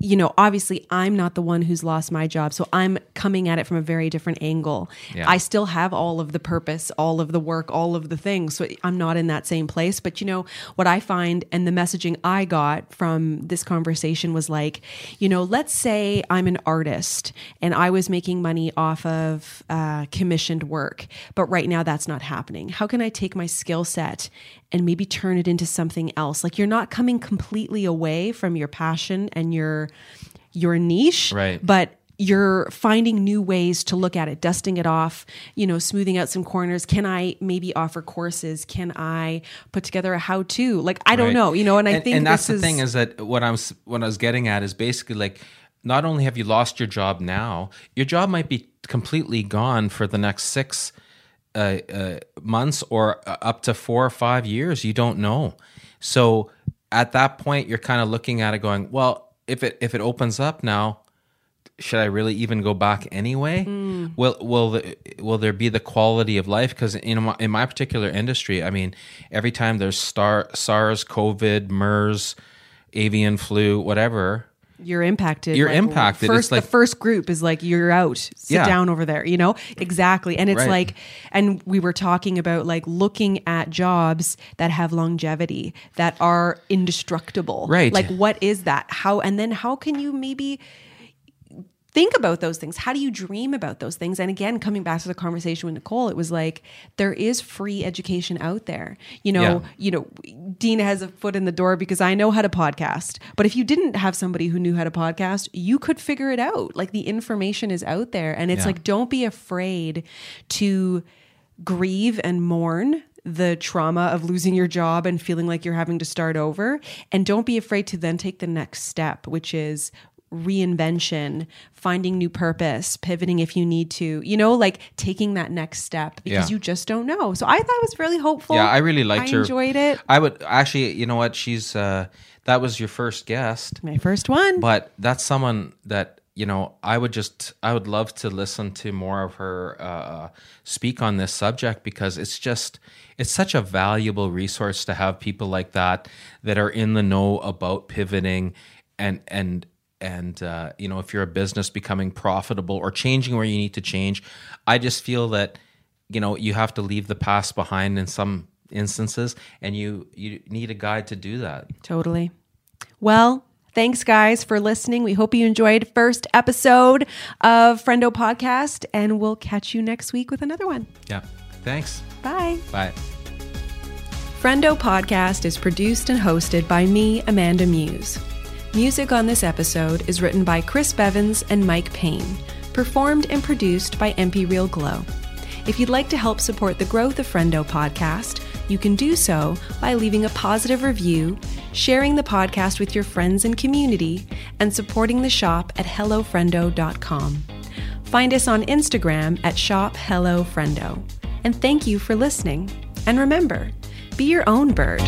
you know, obviously I'm not the one who's lost my job. So I'm coming at it from a very different angle. Yeah. I still have all of the purpose, all of the work, all of the things. So I'm not in that same place. But you know, what I find and the messaging I got from this conversation was like, you know, let's say I'm an artist and I was making money off of uh, commissioned work, but right now that's not happening. How can I take my skill set and maybe turn it into something else? Like you're not coming completely away from your passion and your your niche, Right. But you're finding new ways to look at it, dusting it off, you know, smoothing out some corners. Can I maybe offer courses? Can I put together a how to? Like I don't Right. know, you know, and I think and that's the thing is that what I'm what I was getting at is basically like not only have you lost your job now, your job might be completely gone for the next six uh, uh, months or uh, up to four or five years. You don't know. So at that point, you're kind of looking at it, going, well, if it if it opens up now, should I really even go back anyway? Mm. Will will the, will there be the quality of life? Because in my, in my particular industry, I mean, every time there's star, SARS, COVID, MERS, avian flu, whatever, you're impacted. You're impacted. First, like- the first group is like you're out. Sit Yeah. down over there. You know exactly. And it's Right. like, and we were talking about like looking at jobs that have longevity that are indestructible. Right. Like what is that? How and then how can you maybe think about those things? How do you dream about those things? And again, coming back to the conversation with Nicole, it was like there is free education out there. You know, Yeah. you know, Dina has a foot in the door because I know how to podcast. But if you didn't have somebody who knew how to podcast, you could figure it out. Like the information is out there. And it's Yeah. like, don't be afraid to grieve and mourn the trauma of losing your job and feeling like you're having to start over. And don't be afraid to then take the next step, which is reinvention, finding new purpose, pivoting if you need to, you know, like taking that next step because Yeah. you just don't know. So I thought it was really hopeful. Yeah, I really liked I her. enjoyed it. I would actually, you know what? She's uh, that was your first guest, My first one. but that's someone that you know. I would just, I would love to listen to more of her uh, speak on this subject because it's just, it's such a valuable resource to have people like that that are in the know about pivoting and and and uh, you know if you're a business becoming profitable or changing where you need to change. I just feel that you know you have to leave the past behind in some instances and you you need a guide to do that Totally. Well, thanks guys for listening. We hope you enjoyed first episode of Friendo podcast and we'll catch you next week with another one. yeah thanks Bye. bye Friendo podcast is produced and hosted by me, Amanda Muse. Music on this episode is written by Chris Bevins and Mike Payne, performed and produced by MP Real Glow. If you'd like to help support the growth of Friendo podcast, you can do so by leaving a positive review, sharing the podcast with your friends and community, and supporting the shop at hellofriendo.com. Find us on Instagram at shophellofriendo. And thank you for listening. And remember, be your own bird.